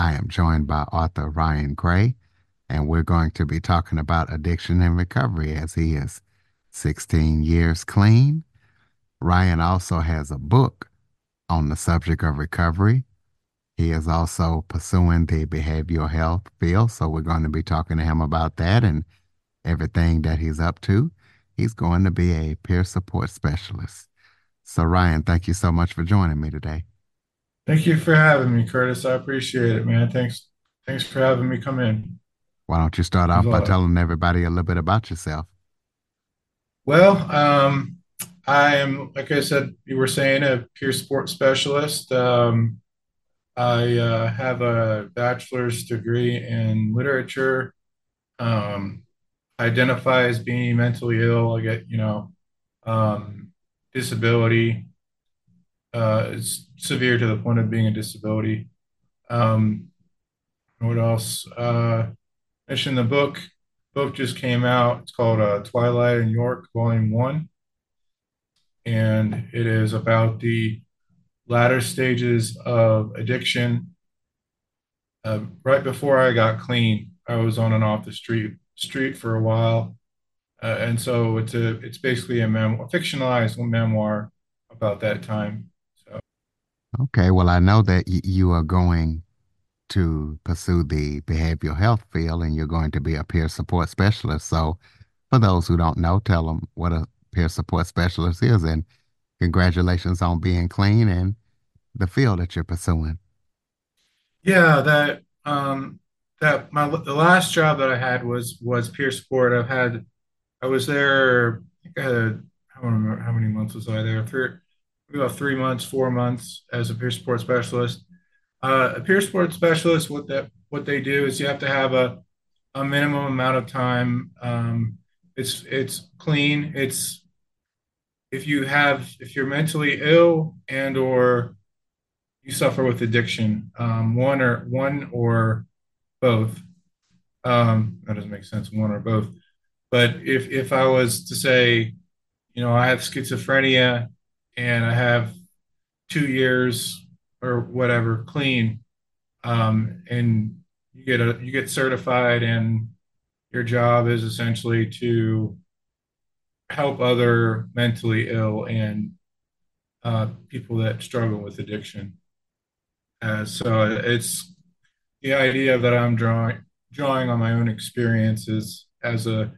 I am joined by author Ryan Gray, and we're going to be talking about addiction and recovery as he is 16 years clean. Ryan also has a book on the subject of recovery. He is also pursuing the behavioral health field, so we're going to be talking to him about that and everything that he's up to. He's going to be a peer support specialist. So, Ryan, thank you so much for joining me today. Thank you for having me, Curtis. I appreciate it, man. Thanks, thanks for having me come in. Why don't you start off by telling everybody a little bit about yourself? Well, um, I am, like I said, you were saying, a peer support specialist. Um, I uh, have a bachelor's degree in literature. Um, identify as being mentally ill. I get, you know, um, disability. Uh, it's severe to the point of being a disability. Um, what else? Uh, mentioned the book. Book just came out. It's called uh, Twilight in York, Volume One, and it is about the latter stages of addiction. Uh, right before I got clean, I was on and off the street street for a while, uh, and so it's a it's basically a memoir, fictionalized memoir about that time. Okay, well, I know that y- you are going to pursue the behavioral health field and you're going to be a peer support specialist. So, for those who don't know, tell them what a peer support specialist is and congratulations on being clean and the field that you're pursuing. Yeah, that um that my the last job that I had was was peer support. I've had I was there I think I had I don't remember how many months was I there? Three about three months, four months as a peer support specialist. Uh, a peer support specialist, what that what they do is you have to have a, a minimum amount of time. Um, it's it's clean. It's if you have if you're mentally ill and or you suffer with addiction, um, one or one or both. Um, that doesn't make sense. One or both. But if if I was to say, you know, I have schizophrenia and I have two years or whatever clean, um, and you get a you get certified, and your job is essentially to help other mentally ill and uh, people that struggle with addiction. Uh, so it's the idea that I'm drawing drawing on my own experiences as a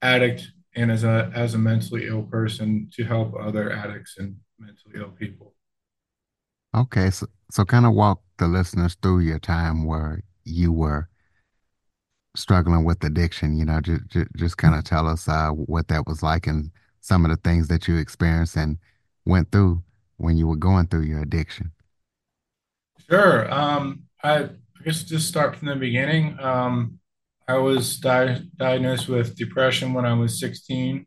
addict and as a as a mentally ill person to help other addicts and mentally ill people. Okay, so so kind of walk the listeners through your time where you were struggling with addiction. You know, just just, just kind of tell us uh, what that was like and some of the things that you experienced and went through when you were going through your addiction. Sure. Um, I, I guess just start from the beginning. Um, I was di- diagnosed with depression when I was 16.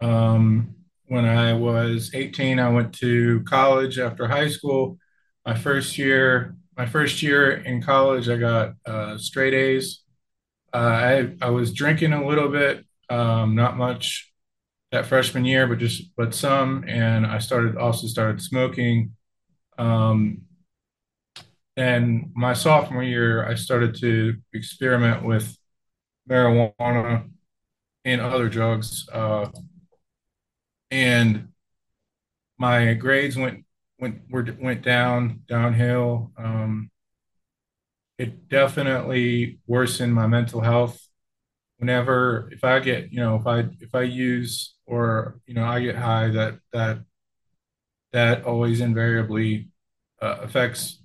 Um, when I was 18, I went to college after high school. My first year, my first year in college, I got uh, straight A's. Uh, I I was drinking a little bit, um, not much that freshman year, but just but some, and I started also started smoking. Um, and my sophomore year, I started to experiment with marijuana and other drugs. Uh, and my grades went went were, went down downhill. Um, it definitely worsened my mental health. Whenever if I get you know if I if I use or you know I get high, that that that always invariably uh, affects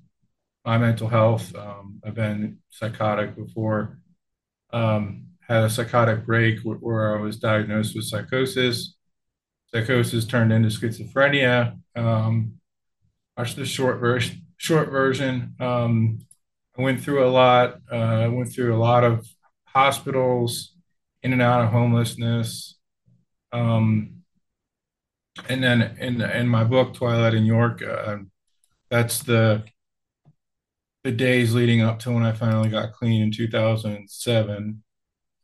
my mental health. Um, I've been psychotic before. Um, had a psychotic break where I was diagnosed with psychosis. Psychosis turned into schizophrenia. Um, watch the short version. Short version. Um, I went through a lot. Uh, I went through a lot of hospitals, in and out of homelessness. Um, and then in in my book Twilight in York, uh, that's the the days leading up to when I finally got clean in 2007.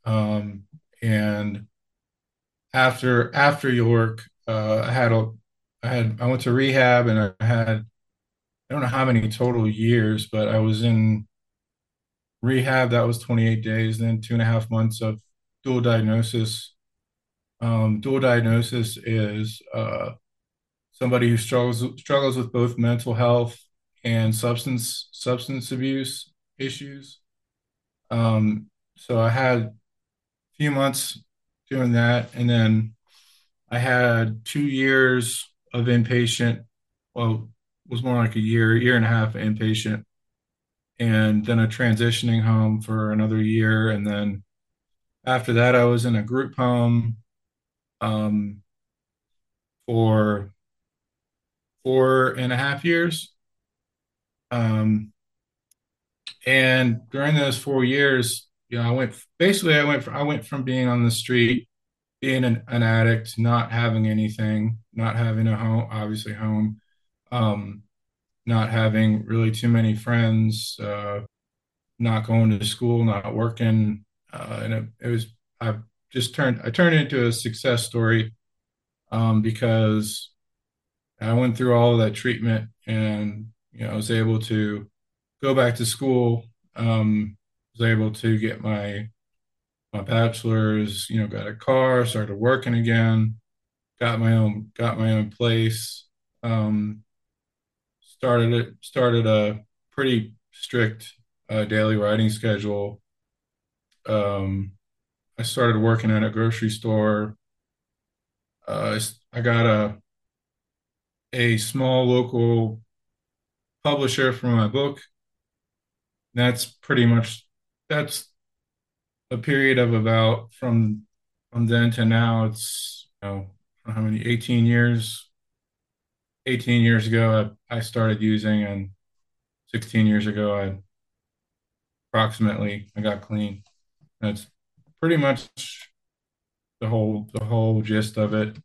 Um, and after after York, uh, I had a I had I went to rehab and I had I don't know how many total years, but I was in rehab. That was 28 days, then two and a half months of dual diagnosis. Um, dual diagnosis is uh, somebody who struggles struggles with both mental health and substance substance abuse issues. Um, so I had a few months doing that, and then I had two years of inpatient. Well, it was more like a year, year and a half inpatient, and then a transitioning home for another year, and then after that, I was in a group home um, for four and a half years. Um, and during those four years, know, I went basically I went from, I went from being on the street, being an, an addict, not having anything, not having a home, obviously home, um, not having really too many friends, uh, not going to school, not working, uh, and it, it was I just turned I turned into a success story um, because I went through all of that treatment and you know I was able to go back to school. Um, was able to get my my bachelor's. You know, got a car, started working again, got my own got my own place. Um, started it started a pretty strict uh, daily writing schedule. Um, I started working at a grocery store. Uh, I got a a small local publisher for my book. That's pretty much that's a period of about from from then to now. It's you know how many 18 years. 18 years ago, I, I started using, and 16 years ago, I approximately I got clean. That's pretty much the whole the whole gist of it.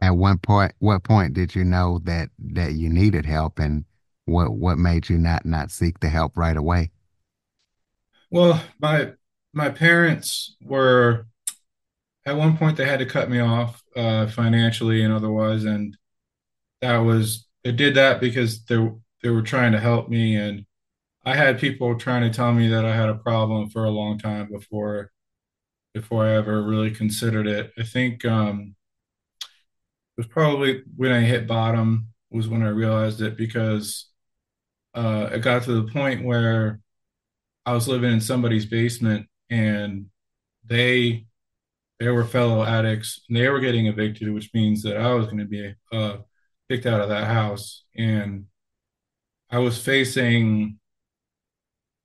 At one point, what point did you know that that you needed help, and what what made you not not seek the help right away? Well, my my parents were at one point they had to cut me off uh, financially and otherwise, and that was they did that because they they were trying to help me, and I had people trying to tell me that I had a problem for a long time before before I ever really considered it. I think um, it was probably when I hit bottom was when I realized it because uh, it got to the point where I was living in somebody's basement and they they were fellow addicts and they were getting evicted, which means that I was going to be uh, kicked out of that house. And I was facing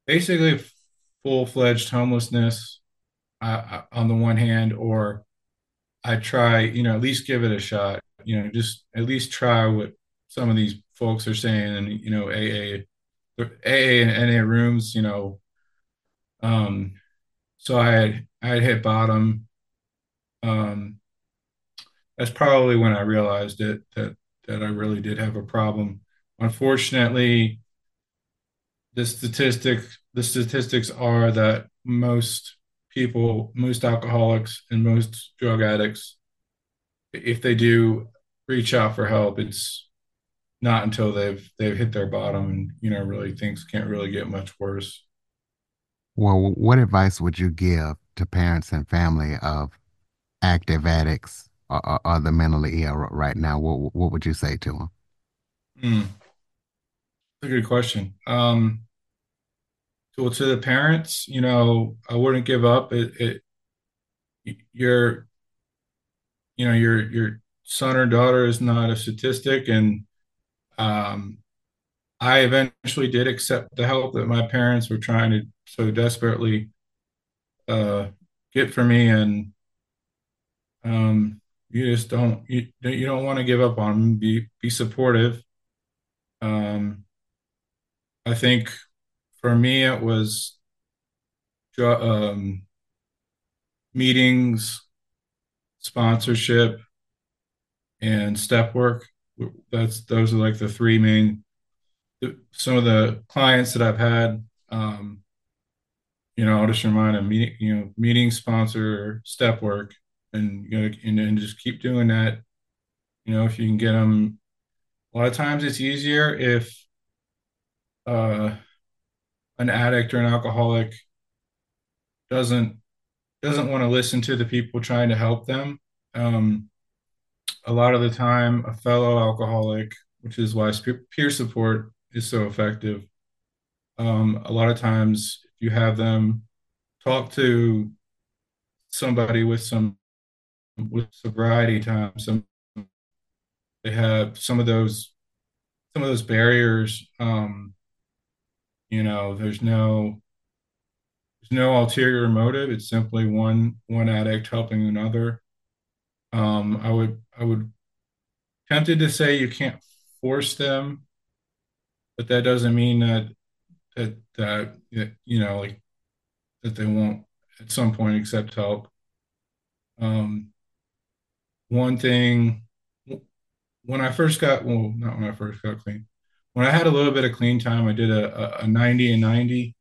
basically full-fledged homelessness uh, on the one hand, or I try, you know, at least give it a shot. You know, just at least try what some of these folks are saying, and you know, AA, AA and NA rooms. You know, um, so I had I had hit bottom. Um, that's probably when I realized it that that I really did have a problem. Unfortunately, the statistic the statistics are that most people, most alcoholics and most drug addicts, if they do reach out for help, it's not until they've they've hit their bottom and you know really things can't really get much worse. Well, what advice would you give to parents and family of active addicts or, or, or the mentally ill right now? What what would you say to them? Mm, a good question. Um, well, to the parents, you know, I wouldn't give up. It, it your you know your your son or daughter is not a statistic, and um, I eventually did accept the help that my parents were trying to so desperately uh, get for me, and um, you just don't you, you don't want to give up on them. Be be supportive. Um, I think for me, it was um, meetings, sponsorship, and step work. That's those are like the three main. Some of the clients that I've had, um, you know, I'll just remind them, meeting, you know, meeting, sponsor, step work, and you know, and, and just keep doing that. You know, if you can get them, a lot of times it's easier if uh, an addict or an alcoholic doesn't doesn't want to listen to the people trying to help them. Um, a lot of the time, a fellow alcoholic, which is why peer support is so effective. Um, a lot of times, you have them talk to somebody with some with sobriety time, some they have some of those some of those barriers. Um, you know, there's no there's no ulterior motive. It's simply one one addict helping another. Um, I would I would tempted to say you can't force them, but that doesn't mean that that that you know like that they won't at some point accept help. Um, one thing when I first got well, not when I first got clean. When I had a little bit of clean time, I did a, a, a 90 and 90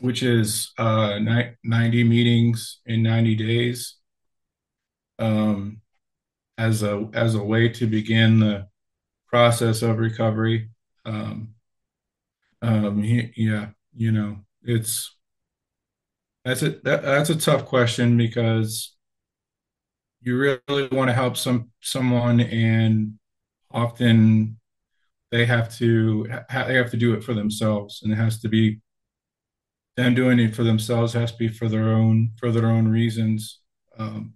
which is uh, 90 meetings in 90 days um, as a as a way to begin the process of recovery. Um, um, yeah, you know, it's that's a that, that's a tough question because you really want to help some someone, and often they have to they have to do it for themselves, and it has to be them doing it for themselves has to be for their own for their own reasons. Um,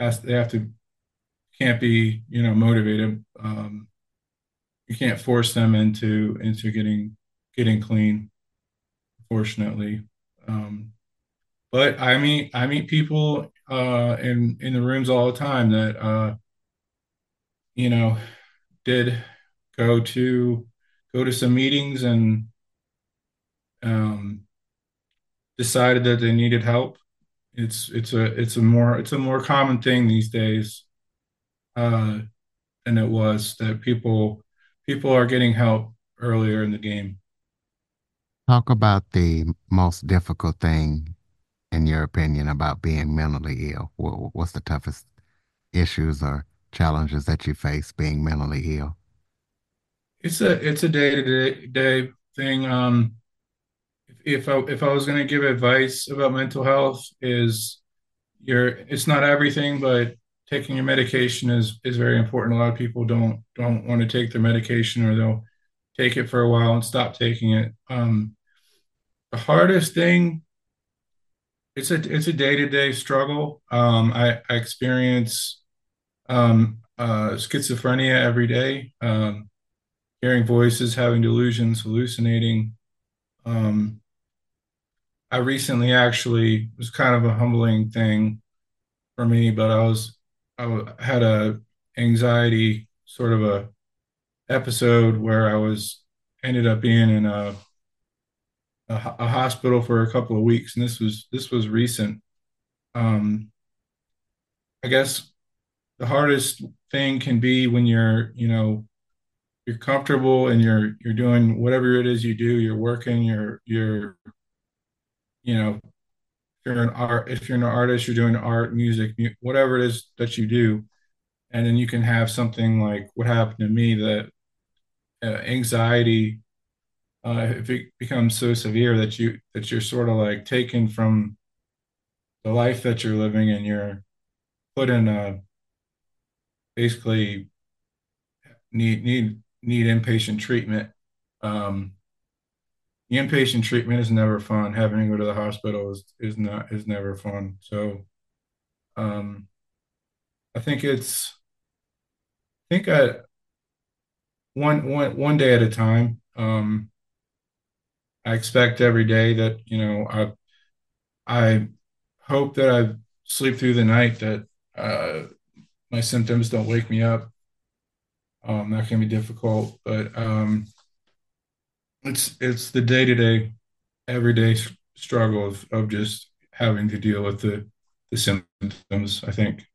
has they have to can't be you know motivated. Um, you can't force them into into getting getting clean. Fortunately, um, but I meet I meet people uh, in in the rooms all the time that uh, you know did go to go to some meetings and um, decided that they needed help. It's it's a it's a more it's a more common thing these days uh, than it was that people people are getting help earlier in the game. Talk about the most difficult thing, in your opinion, about being mentally ill. What's the toughest issues or challenges that you face being mentally ill? It's a it's a day to day thing. Um, if I if I was going to give advice about mental health, is your it's not everything, but taking your medication is is very important. A lot of people don't don't want to take their medication, or they'll take it for a while and stop taking it. Um, the hardest thing it's a it's a day to day struggle. Um, I, I experience um, uh, schizophrenia every day, um, hearing voices, having delusions, hallucinating. Um, I recently actually was kind of a humbling thing for me, but I was I had a anxiety sort of a episode where I was ended up being in a, a, a hospital for a couple of weeks, and this was this was recent. Um, I guess the hardest thing can be when you're you know you're comfortable and you're you're doing whatever it is you do. You're working. You're you're you know, you're an art, if you're an artist, you're doing art, music, whatever it is that you do, and then you can have something like what happened to me that uh, anxiety, uh, if it becomes so severe that you that you're sort of like taken from the life that you're living and you're put in a basically need need need inpatient treatment. Um, inpatient treatment is never fun. Having to go to the hospital is is not is never fun. So, um, I think it's I think I one one one day at a time. Um, I expect every day that you know I I hope that I sleep through the night that uh, my symptoms don't wake me up. Um, that can be difficult, but um, It's it's the day-to-day, everyday struggle of, of just having to deal with the the symptoms, I think.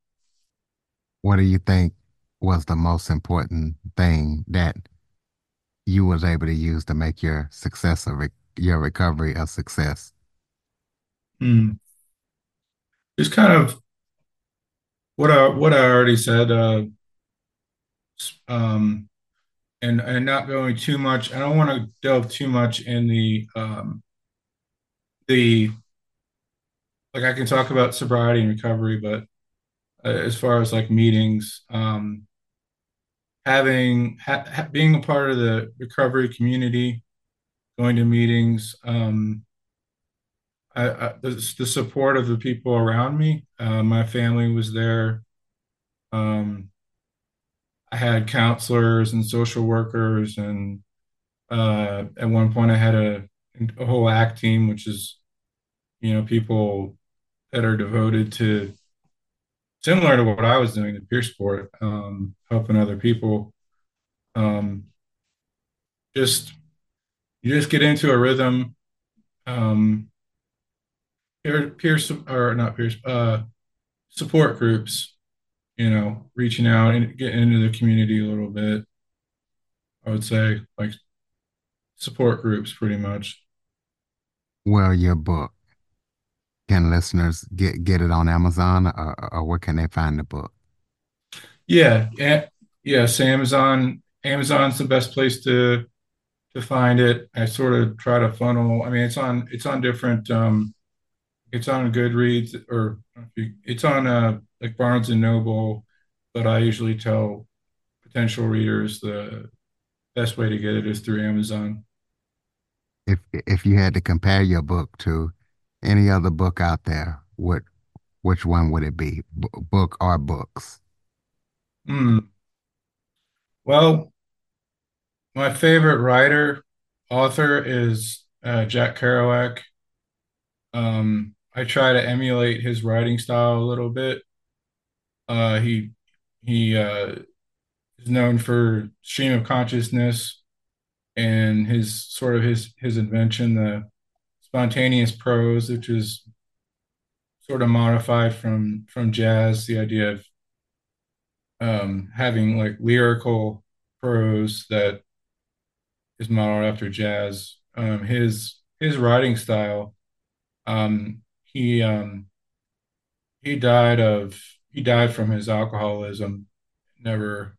What do you think was the most important thing that you was able to use to make your success of re- your recovery a success? Hmm. Just kind of what I what I already said, uh, um, and and not going too much. I don't want to delve too much in the um, the like I can talk about sobriety and recovery, but uh, as far as like meetings, um, having ha ha being a part of the recovery community, going to meetings, um, I, I, the, the support of the people around me. Uh, my family was there. Um, I had counselors and social workers, and uh, at one point I had a, a whole ACT team, which is you know people that are devoted to similar to what I was doing, the peer support, um, helping other people. Um, just you just get into a rhythm. Um, peer, peer or not peers, uh, support groups. You know, reaching out and getting into the community a little bit. I would say like support groups, pretty much. Well, your book. Can listeners get get it on Amazon or, or where can they find the book? Yeah, yeah, yes. Amazon, Amazon's the best place to to find it. I sort of try to funnel. I mean, it's on it's on different. Um, it's on Goodreads or it's on uh like Barnes and Noble, but I usually tell potential readers the best way to get it is through Amazon. If if you had to compare your book to any other book out there, what which one would it be? B book or books? Hmm. Well, my favorite writer, author is uh, Jack Kerouac. Um, I try to emulate his writing style a little bit. Uh, he he uh, is known for stream of consciousness and his sort of his his invention, the spontaneous prose, which is sort of modified from from jazz, the idea of um, having like lyrical prose that is modeled after jazz. Um, his his writing style, um, he um, he died of he died from his alcoholism. Never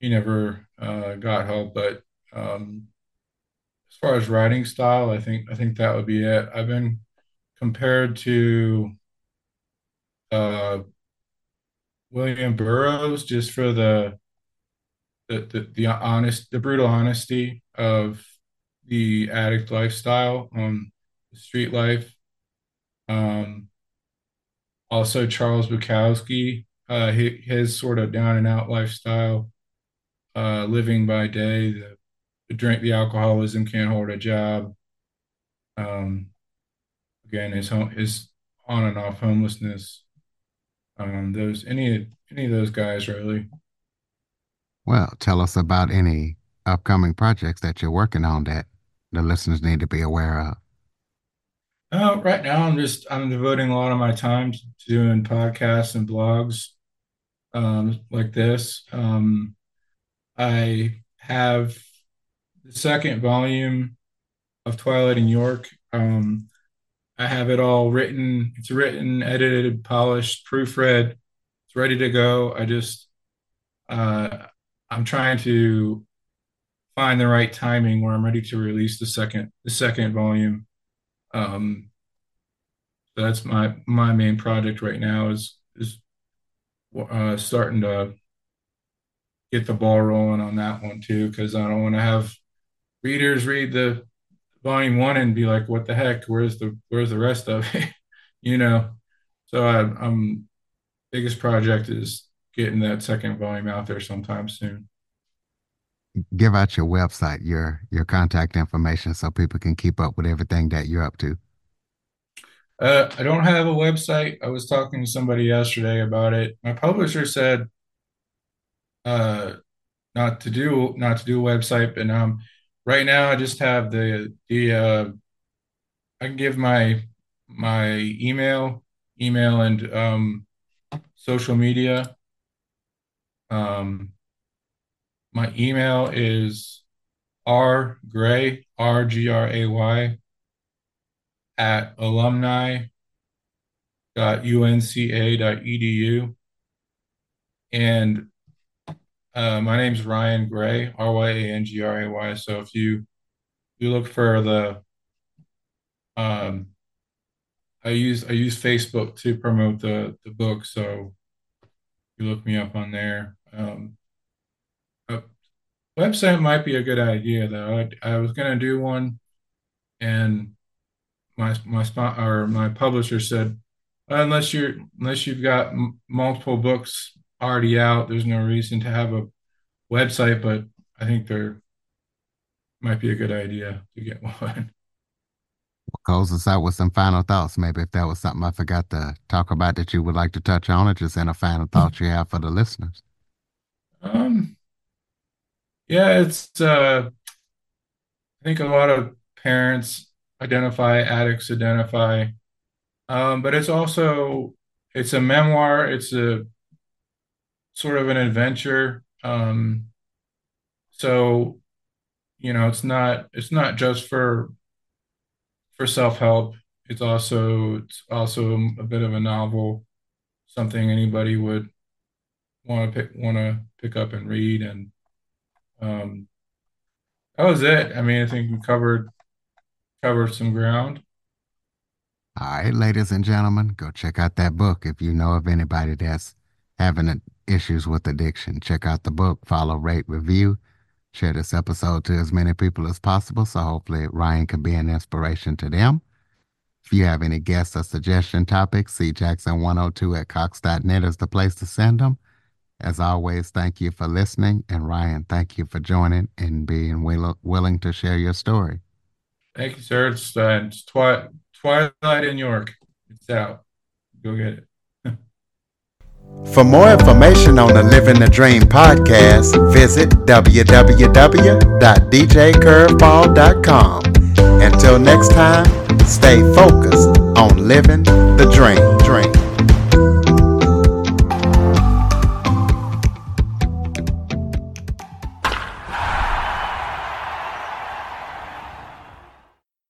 he never uh, got help, but um, as far as writing style, I think I think that would be it. I've been compared to uh, William Burroughs just for the the, the the honest the brutal honesty of the addict lifestyle, um, the street life. Um, also Charles Bukowski, uh, his sort of down and out lifestyle, uh, living by day, the, the drink, the alcoholism, can't hold a job. Um, again, his home, his on and off homelessness. Um, those any any of those guys really. Well, tell us about any upcoming projects that you're working on that the listeners need to be aware of. Uh, right now, I'm just I'm devoting a lot of my time to doing podcasts and blogs um, like this. Um, I have the second volume of Twilight in York. Um, I have it all written. It's written, edited, polished, proofread. It's ready to go. I just uh, I'm trying to find the right timing where I'm ready to release the second the second volume. Um, that's my my main project right now is is uh, starting to get the ball rolling on that one too because I don't want to have readers read the volume one and be like, "What the heck? Where's the where's the rest of it?" you know. So I, I'm biggest project is getting that second volume out there sometime soon. Give out your website, your your contact information, so people can keep up with everything that you're up to. Uh, I don't have a website. I was talking to somebody yesterday about it. My publisher said uh, not to do not to do a website, but um, right now I just have the the uh, I can give my my email email and um, social media. Um, my email is r gray r g r a y at alumni dot unca dot edu and uh, my name's Ryan Gray, R Y A N G R A Y. So if you you look for the um, I use I use Facebook to promote the the book, so you look me up on there. Um, website might be a good idea though. I, I was gonna do one, and my my spot or my publisher said unless you're unless you've got m- multiple books already out, there's no reason to have a website. But I think there might be a good idea to get one. Close us out with some final thoughts. Maybe if that was something I forgot to talk about that you would like to touch on, or just any final thoughts you have for the listeners. Um, yeah, it's uh, I think a lot of parents identify addicts identify, um, but it's also it's a memoir. It's a sort of an adventure. Um, so you know, it's not it's not just for for self-help. It's also it's also a bit of a novel, something anybody would want to pick want to pick up and read. And um, that was it. I mean, I think we covered covered some ground. All right, ladies and gentlemen, go check out that book. If you know of anybody that's having issues with addiction, check out the book, follow, rate, review, share this episode to as many people as possible. So hopefully Ryan can be an inspiration to them. If you have any guests or suggestion topics, cjackson102 at cox.net is the place to send them. As always, thank you for listening. And Ryan, thank you for joining and being will- willing to share your story. Thank you, sir. It's, uh, it's twi- Twilight in York. It's out. Go get it. For more information on the Living the Dream podcast, visit www.djcurveball.com. Until next time, stay focused on living the dream. dream.